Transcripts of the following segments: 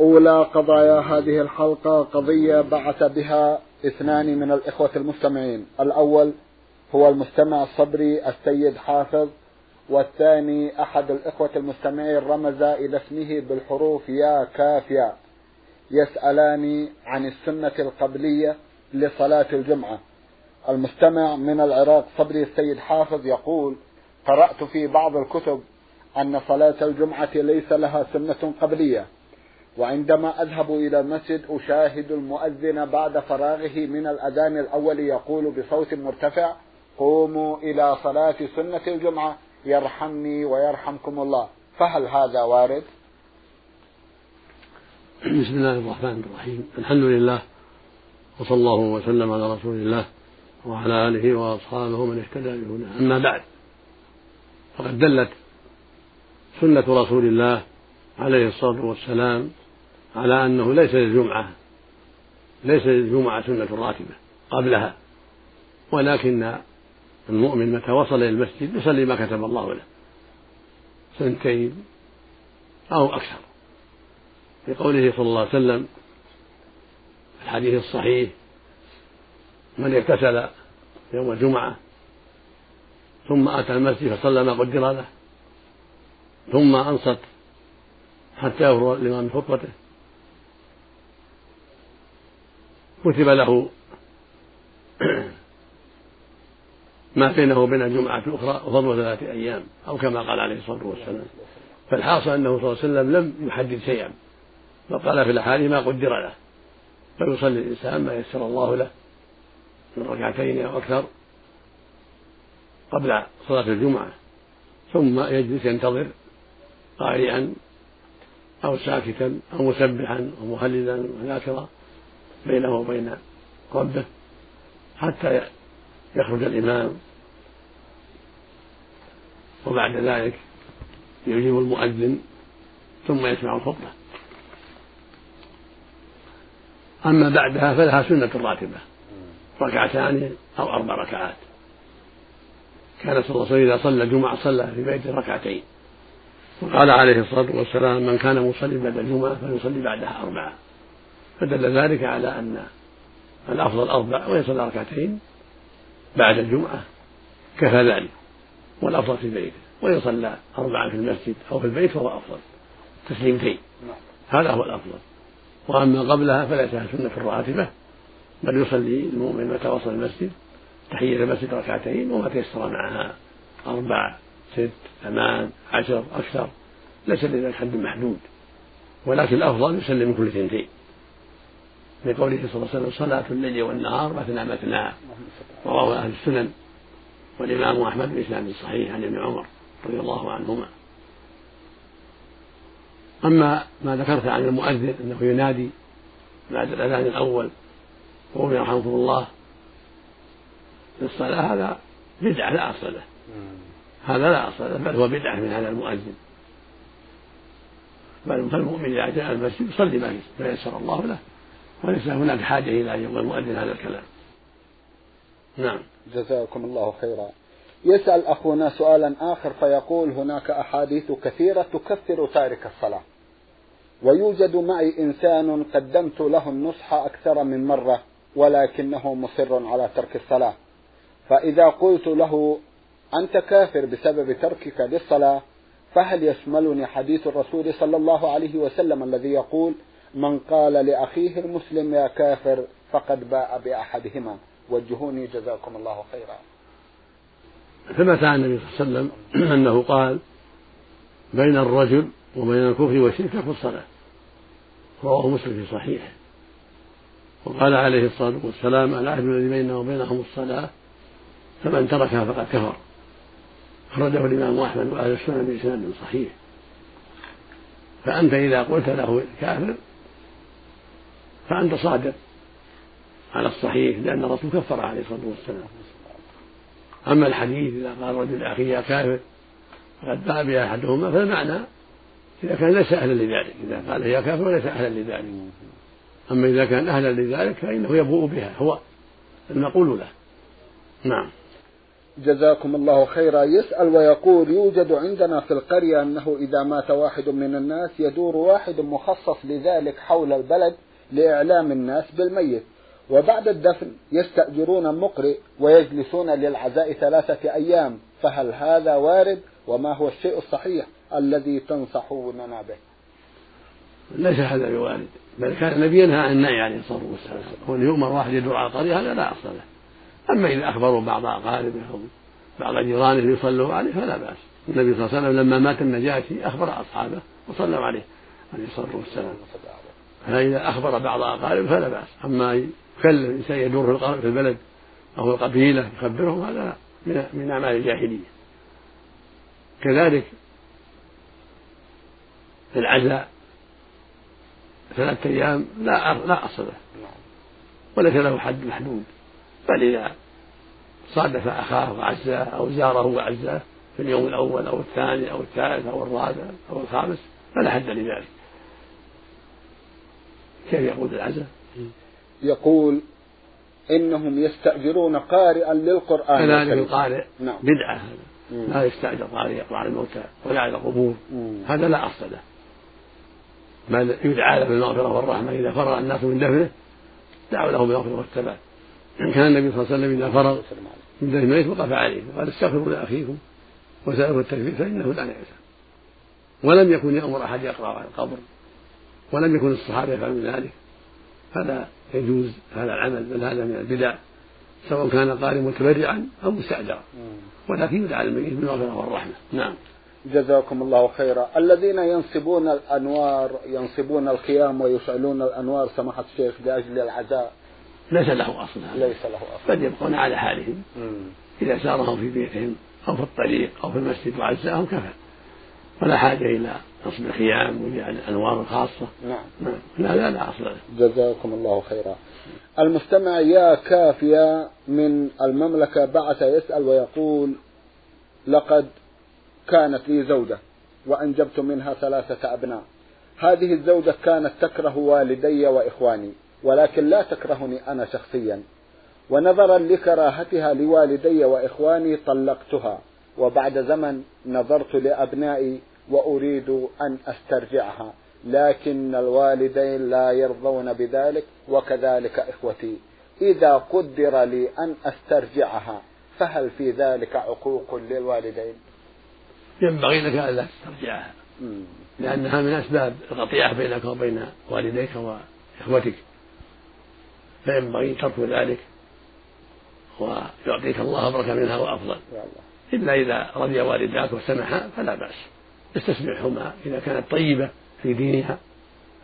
أولى قضايا هذه الحلقة قضية بعث بها اثنان من الإخوة المستمعين. الأول هو المستمع الصبري السيد حافظ والثاني أحد الإخوة المستمعين رمز إلى اسمه بالحروف يا كاف يا يسألان عن السنة القبلية لصلاة الجمعة. المستمع من العراق صبري السيد حافظ يقول قرأت في بعض الكتب أن صلاة الجمعة ليس لها سنة قبلية. وعندما أذهب إلى المسجد أشاهد المؤذن بعد فراغه من الأذان الأول يقول بصوت مرتفع قوموا إلى صلاة سنة الجمعة يرحمني ويرحمكم الله. فهل هذا وارد؟ بسم الله الرحمن الرحيم. الحمد لله وصلى الله وسلم على رسول الله وعلى آله وأصحابه من اهتدى بهداه. أما بعد فقد دلت سنة رسول الله عليه الصلاة والسلام على أنه ليس للجمعة ليس للجمعة سنة راتبة قبلها ولكن المؤمن متى وصل إلى المسجد يصلي ما كتب الله له سنتين أو أكثر. في قوله صلى الله عليه وسلم في الحديث الصحيح من اغتسل يوم الجمعة ثم أتى المسجد فصلى ما قدر له ثم أنصت حتى يفرغ الإمام خطبته كتب له ما بينه وبين الجمعة الأخرى وفضل ثلاثة أيام أو كما قال عليه الصلاة والسلام. فالحاصل أنه صلى الله عليه وسلم لم يحدد شيئا بل قال في الأحاديث ما قدر له. فيصلي الإنسان ما يسر الله له من ركعتين أو أكثر قبل صلاة الجمعة ثم يجلس ينتظر قارئا أو ساكتا أو مسبحا أو مهللا وذاكرا بينه وبين ربه حتى يخرج الإمام. وبعد ذلك يجيب المؤذن ثم يسمع الخطبة أما بعدها فلها سنة راتبة ركعتان أو أربع ركعات. كان صلى الله عليه وسلم إذا صلى الجمعة صلى في بيته ركعتين. وقال عليه الصلاة والسلام من كان مصلي بعد الجمعة فليصلي بعدها أربعة. فدل ذلك على أن الأفضل أربع ويصلي ركعتين بعد الجمعة كفى ذلك والأفضل في بيته ويصلى أربعا في المسجد أو في البيت فهو أفضل تسليمتين هذا هو الأفضل. وأما قبلها فليس سنة راتبة بل يصلي المؤمن متى وصل المسجد تحية المسجد ركعتين وما تيسر معها أربع ست ثمان عشر أكثر. ليس لذلك حد محدود. ولكن الأفضل يسلم من كل ثنتين لقوله صلى الله عليه وسلم صلاة الليل والنهار مثنى مثنى. رواه أهل السنن. والإمام أحمد بإسناد صحيح عن ابن عمر رضي الله عنهما. أما ما ذكرت عن المؤذن أنه ينادي بعد الأذان الأول وقل يرحمكم الله للصلاة هذا بدعة لا أصل له. هذا لا أصل له بل هو بدعة من هذا المؤذن. بل فالمؤمن إذا جاء المسجد يصلي ما يسر الله له. وليس هناك حاجة إلى أن يقول المؤذن هذا الكلام. نعم. جزاكم الله خيرا. يسأل أخونا سؤالا آخر فيقول هناك أحاديث كثيرة تكثر تارك الصلاة. ويوجد معي إنسان قدمت له النصح أكثر من مرة ولكنه مصر على ترك الصلاة. فإذا قلت له أنت كافر بسبب تركك للصلاة فهل يشملني حديث الرسول صلى الله عليه وسلم الذي يقول من قال لأخيه المسلم يا كافر فقد باء بأحدهما وجهوني جزاكم الله خيرا. ثبت عن النبي صلى الله عليه وسلم أنه قال بين الرجل وبين الكفر والشرك ترك الصلاة رواه مسلم في صحيحه. وقال عليه الصلاة والسلام العهد الذي بيننا وبينهم الصلاة فمن تركها فقد كفر أخرجه الإمام أحمد وأهل السنة بإسناد صحيح. فأنت إذا قلت له كافر فأنت صادق على الصحيح لأن الرسول كفر عليه الصلاة والسلام. أما الحديث إذا قال رجل أخي يا كافر فقد باع بها أحدهما فالمعنى إذا كان ليس أهلا لذلك. إذا قال يا كافر وليس أهلا لذلك. أما إذا كان أهلا لذلك فإنه يبوء بها هو المقول له. نعم. جزاكم الله خيرا. يسأل ويقول يوجد عندنا في القرية أنه إذا مات واحد من الناس يدور واحد مخصص لذلك حول البلد لإعلام الناس بالميت. وبعد الدفن يستأجرون مقرئ ويجلسون للعزاء ثلاثة أيام. فهل هذا وارد؟ وما هو الشيء الصحيح الذي تنصحوننا به؟ ليس هذا بوارد. بل كان النبي ينهى عن النهي عليه الصلاة والسلام. كون يؤمر واحد يدعو على القرية هذا لا أصل له. أما إذا أخبروا بعض أقاربه أو بعض جيرانه يصلوا عليه فلا بأس. النبي صلى الله عليه وسلم لما مات النجاشي أخبر أصحابه وصلوا عليه عليه الصلاة والسلام. فإذا أخبر بعض أقاربه فلا بأس. أما يكلم إنسان يدور في البلد أو في القبيلة يخبرهم هذا من أعمال الجاهلية. كذلك في العزاء ثلاثة أيام لا لا أصل له. وليس له حد محدود. بل إذا صادف أخاه وعزاه أو زاره وعزاه في اليوم الأول أو الثاني أو الثالث أو الرابع أو الخامس فلا حد لذلك. كيف يقول العزاء؟ يقول إنهم يستأجرون قارئا للقرآن كذلك القارئ نعم. بدعة هذا. لا يستأجر قارئ يقرأ على الموتى ولا على القبور. هذا لا أصل له. بل يدعى له بالمغفرة والرحمة. إذا فرغ الناس من دفنه دعوا له بالمغفرة والثبات كان النبي صلى الله عليه وسلم إذا فرغ من دفن الميت وقف عليه وقال استغفروا لأخيكم وسألوا التكفير فإنه لا يأسى ولم يكن يأمر أحد يقرأ على القبر ولم يكن الصحابة يفعلون ذلك. فلا يجوز هذا العمل بل هذا من البدع سواء كان قارئ متبرعا أو مستأجرا. ولكن يدعى الميت بالمغفرة والرحمة. نعم. جزاكم الله خيرا. الذين ينصبون الأنوار ينصبون القيام ويشعلون الأنوار سماحة الشيخ لأجل العزاء. ليس له أصل ليس له أصل. بل يبقون على حالهم. إذا سارهم في بيتهم أو في الطريق أو في المسجد وعزاهم كفى. ولا حاجة إلى نصب الخيام وجعل الأنوار الخاصة. نعم. نعم. لا لا أصل. له جزاكم الله خيرا. المستمع يا كافية من المملكة بعث يسأل ويقول لقد كانت لي زوجة وأنجبت منها ثلاثة أبناء. هذه الزوجة كانت تكره والدي وإخواني. ولكن لا تكرهني أنا شخصيا. ونظرا لكراهتها لوالدي وإخواني طلقتها وبعد زمن نظرت لأبنائي وأريد أن أسترجعها لكن الوالدين لا يرضون بذلك وكذلك إخوتي. إذا قدر لي أن أسترجعها فهل في ذلك عقوق للوالدين؟ ينبغي لك ألا تسترجعها لأنها من أسباب القطيعة بينك وبين والديك وإخوتك. فينبغي ترك ذلك. ويعطيك الله بركة منها وأفضل. إلا إذا رضي والداك وسمحا فلا بأس. استسمحهما. إذا كانت طيبة في دينها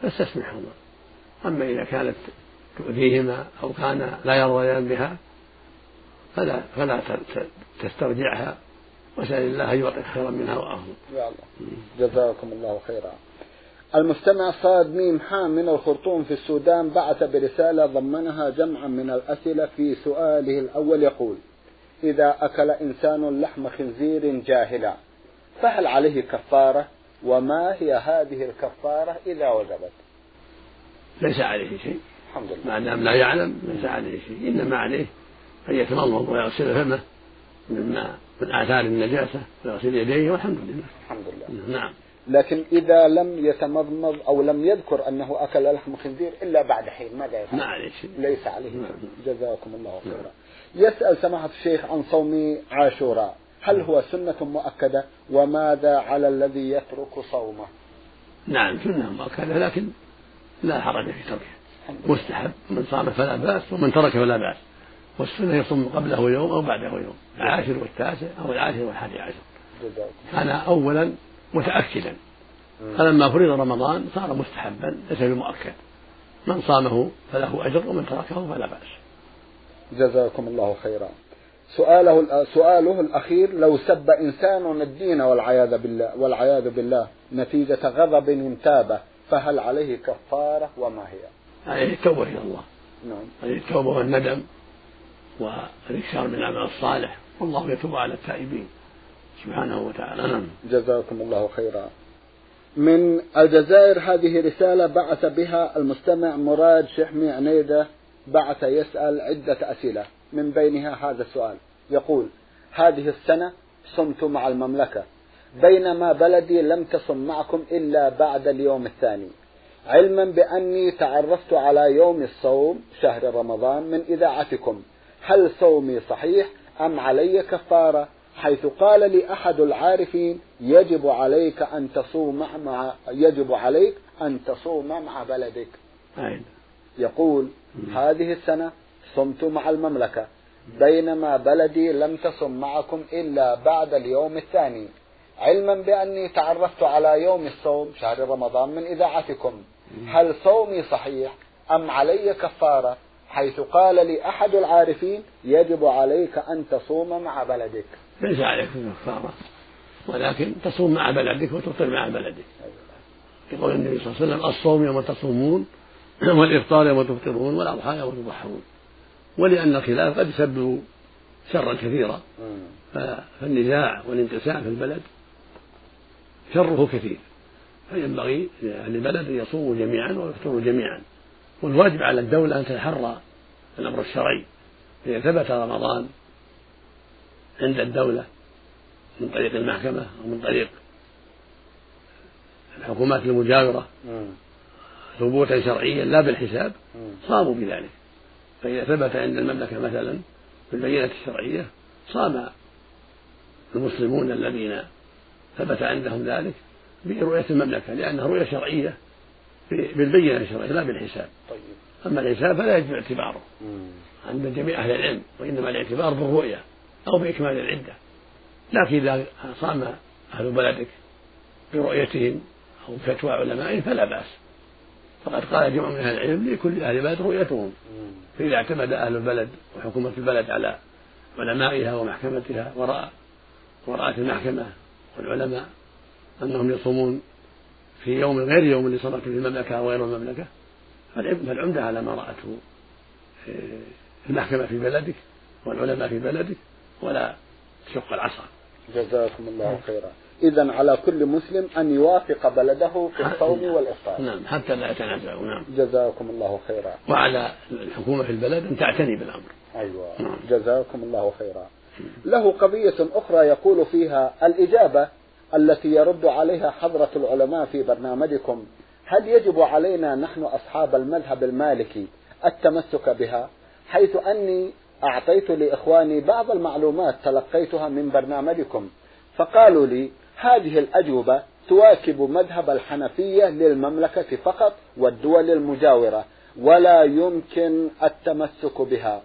فاستسمحهما. أما إذا كانت تؤذيهما أو كان لا يرضيان بها فلا فلا تسترجعها. وأسأل الله أن يعطيك خيرا منها وأفضل. يا الله. جزاكم الله خيرا. المستمع صاد ميم حام من الخرطوم في السودان بعث برسالة ضمنها جمعا من الأسئلة في سؤاله الأول يقول إذا أكل إنسان لحم خنزير جاهلا فهل عليه كفارة؟ وما هي هذه الكفارة إذا وجبت؟ ليس عليه شيء. الحمد لله. ما دام لا يعلم ليس عليه شيء. إنما عليه أن يتمضمض ويغسل فمه مما من آثار النجاسة ويغسل يديه والحمد لله. الحمد لله. نعم. لكن إذا لم يتمضمض أو لم يذكر أنه أكل لحم خنزير إلا بعد حين ماذا يفعل؟ ما شيء ليس عليه. شيء جزاكم الله خيرا. يسأل سماحة الشيخ عن صوم عاشوراء. هل هو سنة مؤكدة؟ وماذا على الذي يترك صومه؟ نعم سنة مؤكدة لكن لا حرج في تركه. مستحب. من صام فلا بأس ومن ترك فلا بأس. والسنة يصوم قبله يوم أو بعده يوم العاشر والتاسع أو العاشر والحادي عشر. كان أولا متأكدا. فلما فرض رمضان صار مستحبا ليس بمؤكد. من صامه فله أجر ومن تركه فلا بأس. جزاكم الله خيرا. سؤاله سؤاله الأخير لو سب إنسان الدين والعياذ بالله والعياذ بالله نتيجة غضب انتابه فهل عليه كفارة وما هي؟ عليه التوبة إلى الله. نعم. عليه التوبة والندم والإكثار من العمل الصالح. والله يتوب على التائبين. سبحانه وتعالى. نعم. جزاكم الله خيرا. من الجزائر هذه رسالة بعث بها المستمع مراد شحمي عنيدة بعث يسأل عدة أسئلة. من بينها هذا السؤال. يقول هذه السنة صمت مع المملكة. بينما بلدي لم تصم معكم إلا بعد اليوم الثاني. علما بأني تعرفت على يوم الصوم شهر رمضان من إذاعتكم. هل صومي صحيح أم علي كفارة؟ حيث قال لي أحد العارفين يجب عليك أن تصوم مع يجب عليك أن تصوم مع بلدك. أين. يقول هذه السنة صمت مع المملكة. بينما بلدي لم تصم معكم إلا بعد اليوم الثاني. علما بأني تعرفت على يوم الصوم شهر رمضان من إذاعتكم. هل صومي صحيح أم علي كفارة؟ حيث قال لي أحد العارفين يجب عليك أن تصوم مع بلدك. ليس عليك كفارة. ولكن تصوم مع بلدك وتفطر مع بلدك. يقول النبي صلى الله عليه وسلم الصوم يوم تصومون والإفطار يوم تفطرون والأضحى يوم تضحون. ولأن الخلاف قد يسبب شرا كثيرا. فالنزاع والانقسام في البلد شره كثير. فينبغي لأهل البلد أن يصوموا جميعا ويفطروا جميعا. والواجب على الدولة أن تتحرى الأمر الشرعي. إذا ثبت رمضان عند الدولة من طريق المحكمة أو من طريق الحكومات المجاورة. ثبوتا شرعيا لا بالحساب صاموا بذلك. فإذا ثبت عند المملكة مثلا بالبينة الشرعية صام المسلمون الذين ثبت عندهم ذلك برؤية المملكة لأنها رؤية شرعية بالبينة الشرعية لا بالحساب. طيب. أما الحساب فلا يجب اعتباره عند جميع أهل العلم وإنما الاعتبار بالرؤية. أو بإكمال العدة. لكن إذا صام أهل بلدك برؤيتهم أو فتوى علمائهم فلا بأس. فقد قال جمع من أهل العلم لكل أهل بلد رؤيتهم. فإذا اعتمد أهل البلد وحكومة البلد على علمائها ومحكمتها وراء ورأت المحكمة والعلماء أنهم يصومون في يوم غير يوم اللي صلت في المملكة أو غير المملكة فالعمدة على ما رأته المحكمة في بلدك والعلماء في بلدك. ولا تشق العصا. جزاكم الله خيرا. إذا على كل مسلم أن يوافق بلده في الصوم والإفطار. نعم حتى لا يتنازعوا نعم. جزاكم الله خيرا. وعلى الحكومة في البلد أن تعتني بالأمر. أيوة. نعم. جزاكم الله خيرا. له قضية أخرى يقول فيها الإجابة التي يرد عليها حضرة العلماء في برنامجكم. هل يجب علينا نحن أصحاب المذهب المالكي التمسك بها؟ حيث أني أعطيت لإخواني بعض المعلومات تلقيتها من برنامجكم. فقالوا لي هذه الأجوبة تواكب مذهب الحنفية للمملكة فقط والدول المجاورة ولا يمكن التمسك بها.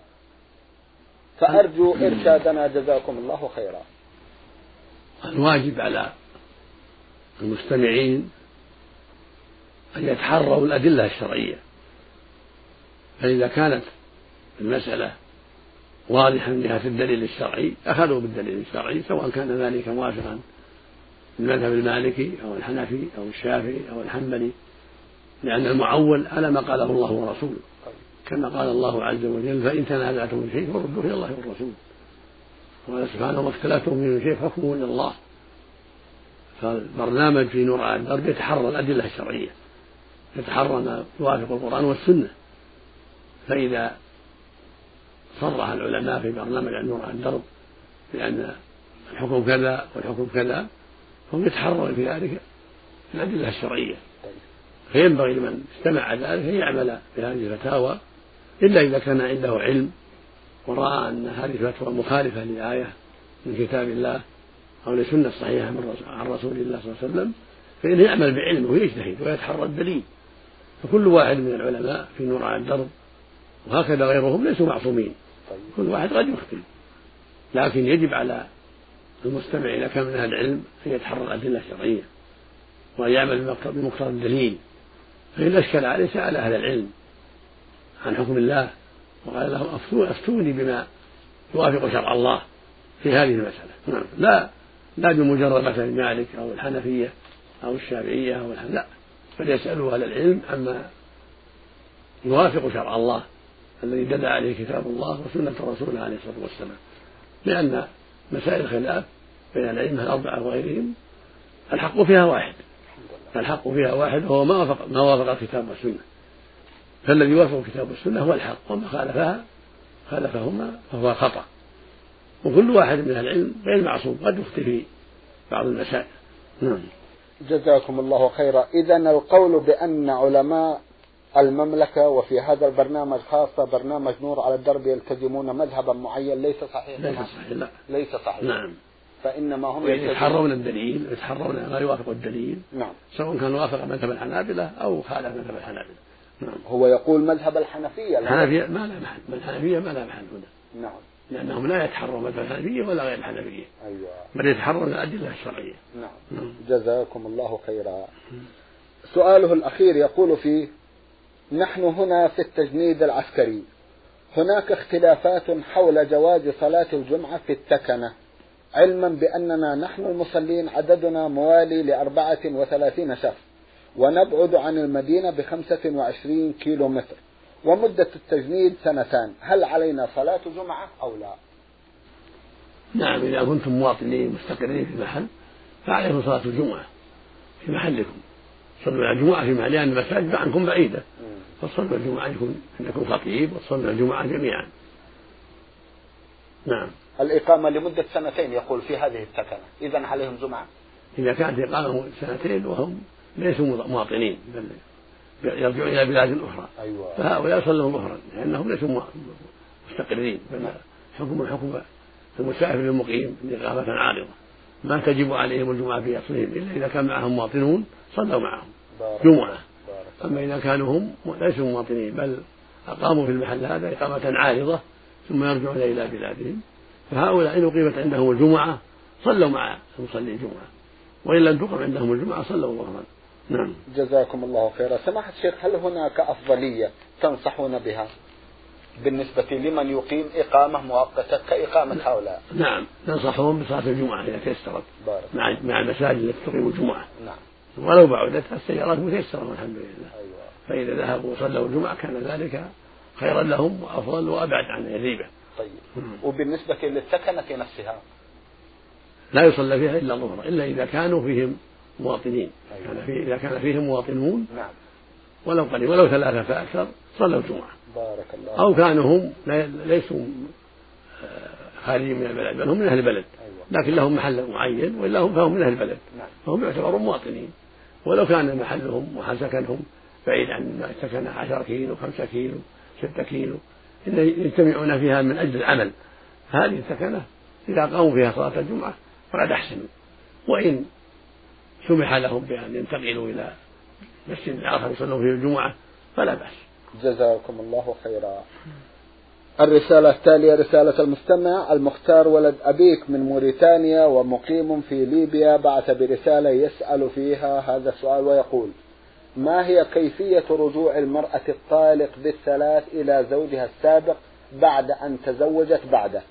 فأرجو إرشادنا. جزاكم الله خيرا. الواجب على المستمعين أن يتحروا الأدلة الشرعية. فإذا كانت المسألة واضحا من جهة الدليل الشرعي أخذوا بالدليل الشرعي سواء كان ذلك موافقا المذهب المالكي أو الحنفي أو الشافعي أو الحنبلي لأن المعول على ما قاله الله ورسوله. كما قال الله عز وجل فإن تنازعتم في شيء فردوه إلى الله والرسول. وقال سبحانه وما اختلفتم من شيء فحكمه إلى الله. فالبرنامج في نور على الدرب يتحرى الأدلة الشرعية يتحرى ما يوافق القرآن والسنة. فإذا صرح العلماء في برنامج النور على الدرب بأن الحكم كذا والحكم كذا هم يتحرون في ذلك الأدلة الشرعية. فينبغي لمن استمع ذلك أن يعمل بهذه الفتاوى إلا إذا كان عنده علم ورأى أن هذه الفتوى مخالفة للآية من كتاب الله أو لسنة صحيحة عن رسول الله صلى الله عليه وسلم فإنه يعمل بعلمه ويجتهد ويتحرى الدليل فكل واحد من العلماء في نور على الدرب وهكذا غيرهم ليسوا معصومين. طيب. كل واحد قد يخطئ لكن يجب على المستمع إذا كان من أهل العلم أن يتحرى الأدلة الشرعية وأن يعمل بمقتضى الدليل. فإن أشكل عليه سأل أهل العلم عن حكم الله وقال لهم أفتوني بما يوافق شرع الله في هذه المسألة. نعم. لا لا بمجرد مثلا مالك أو الحنفية أو الشافعية أو الحنفية. لا. بل يسألوا أهل العلم عما يوافق شرع الله الذي دل عليه كتاب الله وسنة رسوله عليه الصلاة والسلام. لأن مسائل الخلاف بين الأئمة الأربعة وغيرهم الحق فيها واحد. الحق فيها واحد وهو ما وافق ما وافق الكتاب والسنة. فالذي وافق الكتاب والسنة هو الحق وما خالفها خالفهما فهو خطأ. وكل واحد من أهل العلم غير معصوم قد يخطئ في بعض المسائل. نعم. جزاكم الله خيرا. إذا القول بأن علماء المملكة وفي هذا البرنامج خاصة برنامج نور على الدرب يلتزمون مذهبا معين ليس صحيح ليس صحيح لا. ليس صحيح نعم. فإنما هم يتحرون الدليل يتحرون ما يوافق الدليل نعم. سواء كان وافق مذهب الحنابلة أو خالف مذهب الحنابلة. نعم. هو يقول مذهب الحنفية. الحنفية ما لا محل الحنفية ما لا محل هنا. نعم. لأنهم لا يتحرون مذهب الحنفية ولا غير الحنفية. أيوة. بل يتحرون الأدلة الشرعية. نعم. نعم. جزاكم الله خيرا. سؤاله الأخير يقول فيه نحن هنا في التجنيد العسكري. هناك اختلافات حول جواز صلاة الجمعة في التكنة علما بأننا نحن المصلين عددنا موالي لأربعة وثلاثين شخص ونبعد عن المدينة بخمسة وعشرين كيلو متر ومدة التجنيد سنتان. هل علينا صلاة جمعة أو لا؟ نعم إذا كنتم مواطنين مستقرين في محل فعليكم صلاة الجمعة في محلكم. صلوا الجمعة في محل لأن المساجد عنكم بعيدة. فصلوا الجمعة يكون عندكم خطيب وصلوا الجمعة جميعا. نعم. الإقامة لمدة سنتين يقول في هذه السكنة إذا عليهم جمعة. إذا كانت إقامة سنتين وهم ليسوا مواطنين بل يرجعون إلى بلاد أخرى. أيوة. فهؤلاء صلوا ظهرا لأنهم ليسوا مستقرين بل حكم حكم المسافر المقيم لإقامة عارضة. ما تجب عليهم الجمعة في أصلهم إلا إذا كان معهم مواطنون صلوا معهم. جمعة. أما إذا كانوا هم ليسوا مواطنين بل أقاموا في المحل هذا إقامة عارضة ثم يرجعون إلى بلادهم. فهؤلاء إن أقيمت عندهم الجمعة صلوا مع المصلي الجمعة وإن لم تقم عندهم الجمعة صلوا ظهرا نعم. جزاكم الله خيرا. سماحة الشيخ هل هناك أفضلية تنصحون بها بالنسبة لمن يقيم إقامة مؤقتة كإقامة هؤلاء؟ نعم. ننصحهم بصلاة الجمعة إذا تيسرت مع مع المساجد التي تقيم الجمعة. نعم. ولو بعدت السيارات متيسرة والحمد لله. أيوة. فإذا ذهبوا وصلوا الجمعة كان ذلك خيرا لهم وأفضل وأبعد عن الريبة طيب. وبالنسبة للسكنة نفسها؟ لا يصلى فيها إلا ظهرا إلا إذا كانوا فيهم مواطنين. أيوة. كان في إذا كان فيهم مواطنون نعم. ولو قليل ولو ثلاثة فأكثر صلوا الجمعة. بارك الله أو كانوا هم ليسوا آه، خارجين من البلد بل هم من أهل البلد. أيوة. لكن لهم محل معين وإلا هم فهم من أهل البلد. نعم. فهم يعتبرون مواطنين. ولو كان محلهم وحال سكنهم بعيد عن سكن 10 كيلو 5 كيلو 6 كيلو إن يجتمعون فيها من أجل العمل. هذه السكنة إذا قاموا فيها صلاة الجمعة فقد أحسنوا وإن سمح لهم بأن ينتقلوا إلى مسجد آخر يصلون فيه الجمعة فلا بأس. جزاكم الله خيرا. الرسالة التالية رسالة المستمع المختار ولد أبيك من موريتانيا ومقيم في ليبيا بعث برسالة يسأل فيها هذا السؤال ويقول ما هي كيفية رجوع المرأة الطالق بالثلاث إلى زوجها السابق بعد أن تزوجت بعده؟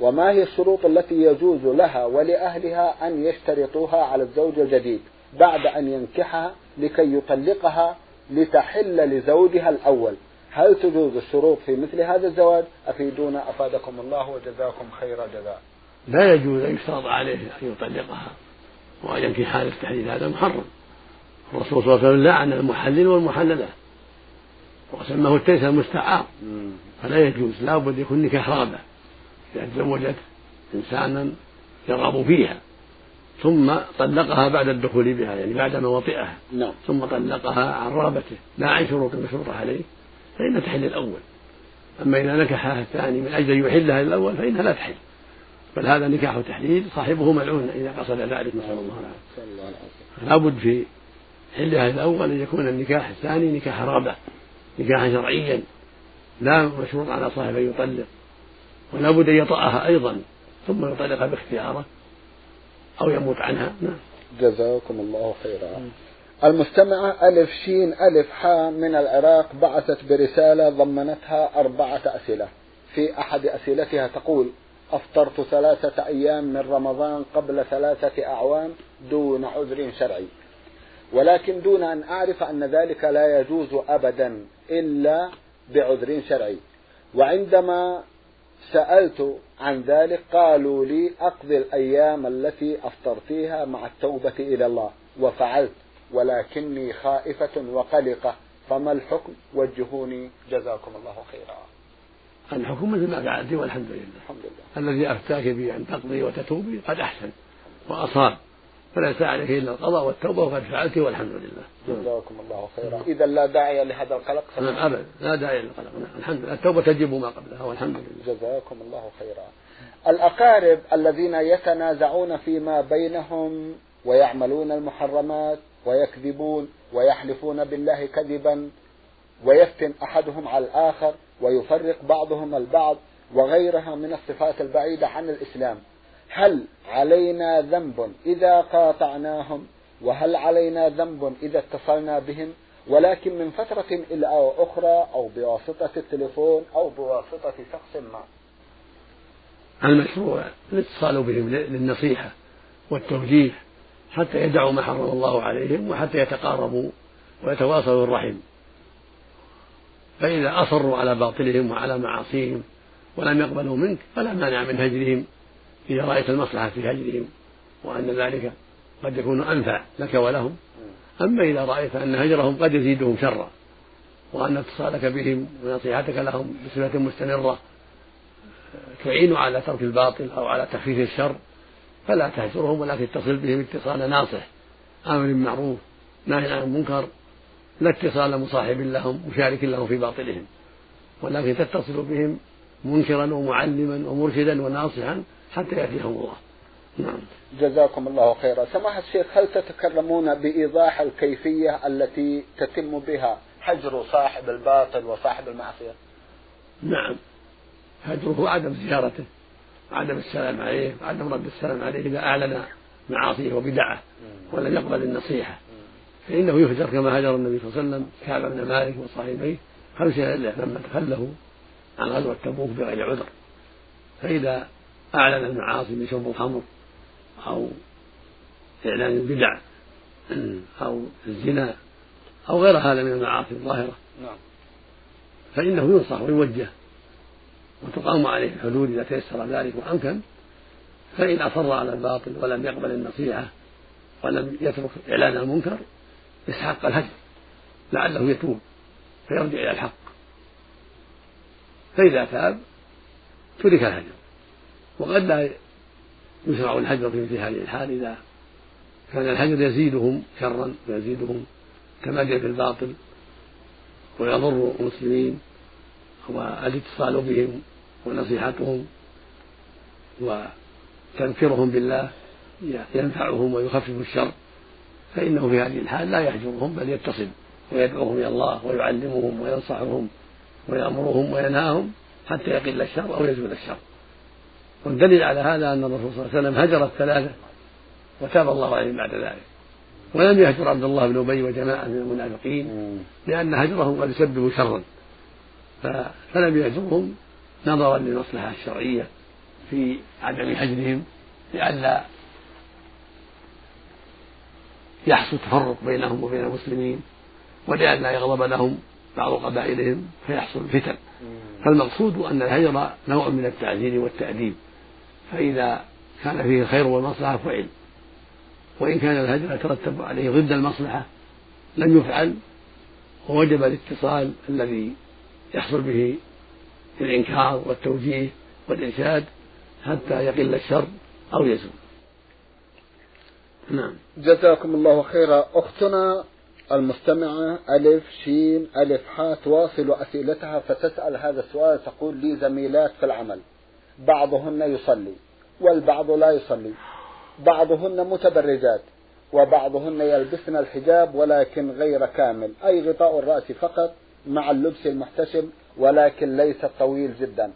وما هي الشروط التي يجوز لها ولأهلها أن يشترطوها على الزوج الجديد بعد أن ينكحها لكي يطلقها لتحل لزوجها الأول؟ هل تجوز الشروط في مثل هذا الزواج؟ أفيدونا أفادكم الله وجزاكم خير جزاء. لا يجوز أن يشترط عليه أن يطلقها وأن ينكحها للتحليل هذا محرم. الرسول صلى الله عليه وسلم لعن المحلل والمحللة وسماه التيس المستعار فلا يجوز لا بد يكون نكاح رغبة إذا تزوجت إنسانا يرغب فيها. ثم طلقها بعد الدخول بها يعني بعد ما وطئها نعم. ثم طلقها عن رغبته. لا عن شروط مشروطة عليه. فإن تحل الأول. أما إذا نكحها الثاني من أجل أن يحلها الأول فإنها لا تحل. بل هذا نكاح تحليل صاحبه ملعون إذا قصد ذلك. نسأل الله العافية. لابد في حلها الأول أن يكون النكاح الثاني نكاح رغبة نكاحا شرعيا لا مشروط على صاحب أن يطلق. ولا بد أن يطأها أيضا ثم يطلقها باختياره أو يموت عنها. نعم. جزاكم الله خيرا. المستمعة ألف شين ألف حاء من العراق بعثت برسالة ضمنتها أربعة أسئلة. في أحد أسئلتها تقول أفطرت ثلاثة أيام من رمضان قبل ثلاثة أعوام دون عذر شرعي. ولكن دون أن أعرف أن ذلك لا يجوز أبدا إلا بعذر شرعي. وعندما سألت عن ذلك قالوا لي أقضي الأيام التي أفطرتيها مع التوبة إلى الله. وفعلت. ولكني خائفة وقلقة. فما الحكم؟ وجهوني. جزاكم الله خيرا. الحكم مثل ما فعلت والحمد لله. الحمد لله. الذي أفتاك به أن تقضي وتتوبي قد أحسن وأصاب. فليس عليه إلا القضاء والتوبة وقد فعلت والحمد لله. جزاكم الله خيرا. إذا لا داعي لهذا القلق. نعم أبدا. لا داعي للقلق. نعم الحمد لله. التوبة تجب ما قبلها والحمد لله. جزاكم الله خيرا. الأقارب الذين يتنازعون فيما بينهم ويعملون المحرمات ويكذبون ويحلفون بالله كذبا ويفتن أحدهم على الآخر ويفرق بعضهم البعض وغيرها من الصفات البعيدة عن الإسلام. هل علينا ذنب إذا قاطعناهم؟ وهل علينا ذنب إذا اتصلنا بهم؟ ولكن من فترة إلى أخرى أو بواسطة التليفون أو بواسطة شخص ما. المشروع الاتصال بهم للنصيحة والتوجيه حتى يدعوا ما حرم الله عليهم وحتى يتقاربوا ويتواصلوا الرحم فإذا أصروا على باطلهم وعلى معاصيهم ولم يقبلوا منك فلا مانع من هجرهم إذا رأيت المصلحة في هجرهم وأن ذلك قد يكون أنفع لك ولهم. أما إذا رأيت أن هجرهم قد يزيدهم شرا وأن اتصالك بهم ونصيحتك لهم بصفة مستمرة تعين على ترك الباطل أو على تخفيف الشر فلا تهجرهم ولكن اتصل بهم اتصال ناصح آمر بالمعروف ناهي عن المنكر لا اتصال مصاحب لهم مشارك لهم في باطلهم. ولكن تتصل بهم منكرا ومعلما ومرشدا وناصحا حتى يأتيهم الله. نعم. جزاكم الله خيرا. سماحة الشيخ هل تتكلمون بإيضاح الكيفية التي تتم بها هجر صاحب الباطل وصاحب المعصية؟ نعم. هجره عدم زيارته. عدم السلام عليه وعدم رد السلام عليه إذا أعلن معاصيه وبدعة ولم يقبل النصيحة. فإنه يهجر كما هجر النبي صلى الله عليه وسلم كعب بن مالك وصاحبيه خمسين لما تخلفوا عن غزوة تبوك بغير عذر. فإذا أعلن المعاصي من شرب الخمر أو إعلان البدع أو الزنا أو غير هذا من المعاصي الظاهرة نعم. فإنه ينصح ويوجه وتقام عليه الحدود إذا تيسر ذلك وأمكن فإن أصر على الباطل ولم يقبل النصيحة ولم يترك إعلان المنكر يستحق الهجر لعله يتوب فيرجع إلى الحق. فإذا تاب ترك الهجر وقد لا يشرع الهجر في مثل هذه الحال إذا كان الهجر يزيدهم شرا ويزيدهم تماديا في الباطل ويضر المسلمين. والاتصال بهم ونصيحتهم وتذكيرهم بالله ينفعهم ويخفف الشر فإنه في هذه الحال لا يهجرهم بل يتصل ويدعوهم إلى الله ويعلمهم وينصحهم ويأمرهم وينهاهم حتى يقل الشر أو يزول الشر. والدليل على هذا أن الرسول صلى الله عليه وسلم هجر الثلاثة وتاب الله عليهم بعد ذلك. ولم يهجر عبد الله بن أبي وجماعة من المنافقين لأن هجرهم قد يسبب شرا. فلم يهجرهم نظرا للمصلحة الشرعية في عدم هجرهم لئلا يحصل تفرق بينهم وبين المسلمين ولئلا يغضب لهم بعض قبائلهم فيحصل فتن. فالمقصود أن الهجر نوع من التعزير والتأديب. فإذا كان فيه الخير والمصلحة فعل. وإن كان الهجر يترتب عليه ضد المصلحة لم يفعل ووجب الاتصال الذي يحصل به الإنكار والتوجيه والإرشاد حتى يقل الشر أو يزول. نعم. جزاكم الله خيرا. أختنا المستمعة ألف شين ألف حاء تواصل أسئلتها فتسأل هذا السؤال تقول لي زميلات في العمل. بعضهن يصلي والبعض لا يصلي. بعضهن متبرجات وبعضهن يلبسن الحجاب ولكن غير كامل أي غطاء الرأس فقط مع اللبس المحتشم ولكن ليس طويل جدا.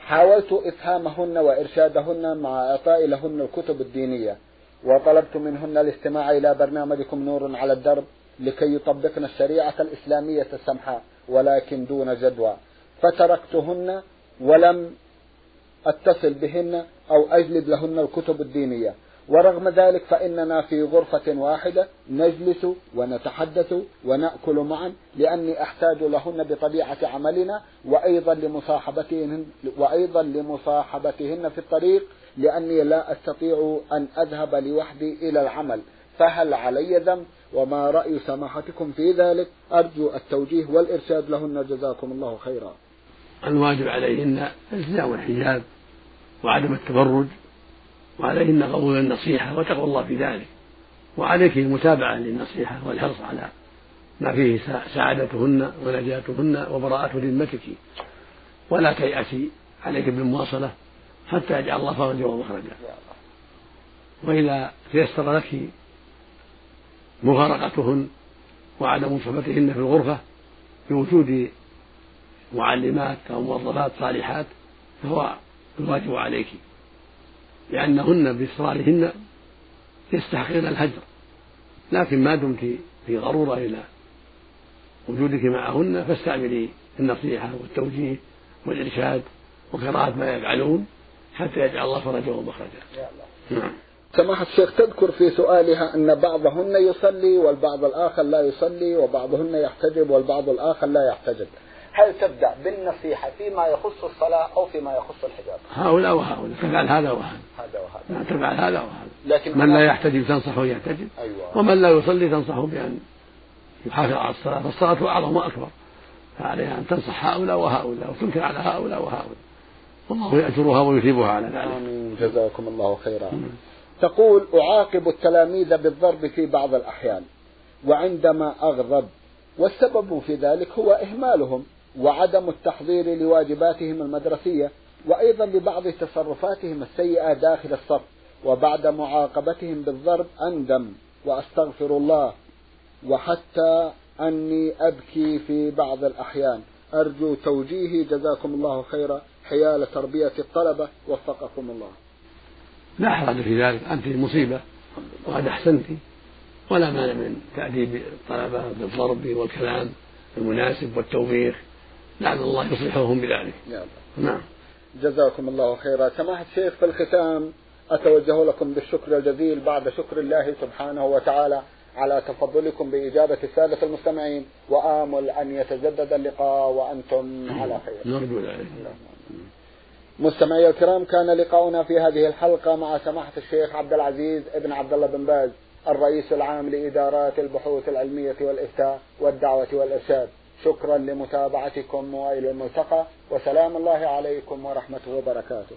حاولت إفهامهن وإرشادهن مع إعطاء لهن الكتب الدينية وطلبت منهن الاستماع إلى برنامجكم نور على الدرب لكي يطبقن الشريعة الإسلامية السمحاء ولكن دون جدوى. فتركتهن ولم أتصل بهن أو أجلب لهن الكتب الدينية. ورغم ذلك فإننا في غرفة واحدة نجلس ونتحدث ونأكل معا لأني أحتاج لهن بطبيعة عملنا وأيضا لمصاحبتهن وأيضا لمصاحبتهن في الطريق لأني لا أستطيع أن أذهب لوحدي إلى العمل. فهل علي ذنب؟ وما رأي سماحتكم في ذلك؟ أرجو التوجيه والإرشاد لهن. جزاكم الله خيرا. الواجب عليهن التزام الحجاب وعدم التبرج. وعليهن قبول النصيحة وتقوى الله في ذلك. وعليك المتابعة للنصيحة والحرص على ما فيه سعادتهن ونجاتهن وبراءة ذمتك. ولا تيأسي عليك بالمواصلة حتى يجعل الله فرجا ومخرجا. وإذا تيسر لك مفارقتهن وعدم صحبتهن في الغرفة بوجود معلمات أو موظفات صالحات فهو الواجب عليك. لأنهن بإصرارهن يستحقين الهجر لكن ما دمت في ضرورة إلى وجودك معهن فاستعملي النصيحة والتوجيه والإرشاد وقراءة ما يفعلون حتى يجعل الله فرجا ومخرجا. نعم. سماحة الشيخ تذكر في سؤالها أن بعضهن يصلي والبعض الآخر لا يصلي وبعضهن يحتجب والبعض الآخر لا يحتجب هل تبدأ بالنصيحة فيما يخص الصلاة أو فيما يخص الحجاب؟ هؤلاء وهؤلاء. تفعل هذا وهذا. هذا وهذا. تفعل هذا وهذا. لكن من لا يحتجب تنصحه يحتجب. أيوة. ومن لا يصلي تنصحه بأن يحافظ على الصلاة. فالصلاة أعظم وأكبر. فعليها أن تنصح هؤلاء وهؤلاء وتنكر على هؤلاء وهؤلاء. والله يأجرها ويثيبها على ذلك. آمين. جزاكم الله خيرا. تقول أعاقب التلاميذ بالضرب في بعض الأحيان وعندما أغضب والسبب في ذلك هو إهمالهم. وعدم التحضير لواجباتهم المدرسية وأيضا لبعض تصرفاتهم السيئة داخل الصف وبعد معاقبتهم بالضرب أندم وأستغفر الله وحتى أني أبكي في بعض الأحيان. أرجو توجيهي جزاكم الله خيرا حيال تربية الطلبة وفقكم الله. لا حرج في ذلك أنت مصيبة وقد أحسنت ولا مانع من تأديب الطلبة بالضرب والكلام المناسب والتوبيخ. لعل الله يصلحهم بذلك. نعم. جزاكم الله خيرا. سماحة الشيخ في الختام أتوجه لكم بالشكر الجزيل بعد شكر الله سبحانه وتعالى على تفضلكم بإجابة السادة المستمعين وآمل أن يتجدد اللقاء وأنتم على خير. نرجو ذلك. مستمعي الكرام كان لقاؤنا في هذه الحلقة مع سماحة الشيخ عبد العزيز ابن عبد الله بن باز الرئيس العام لإدارات البحوث العلمية والإفتاء والدعوة والإرشاد. شكرا لمتابعتكم وإلى الملتقى وسلام الله عليكم ورحمته وبركاته.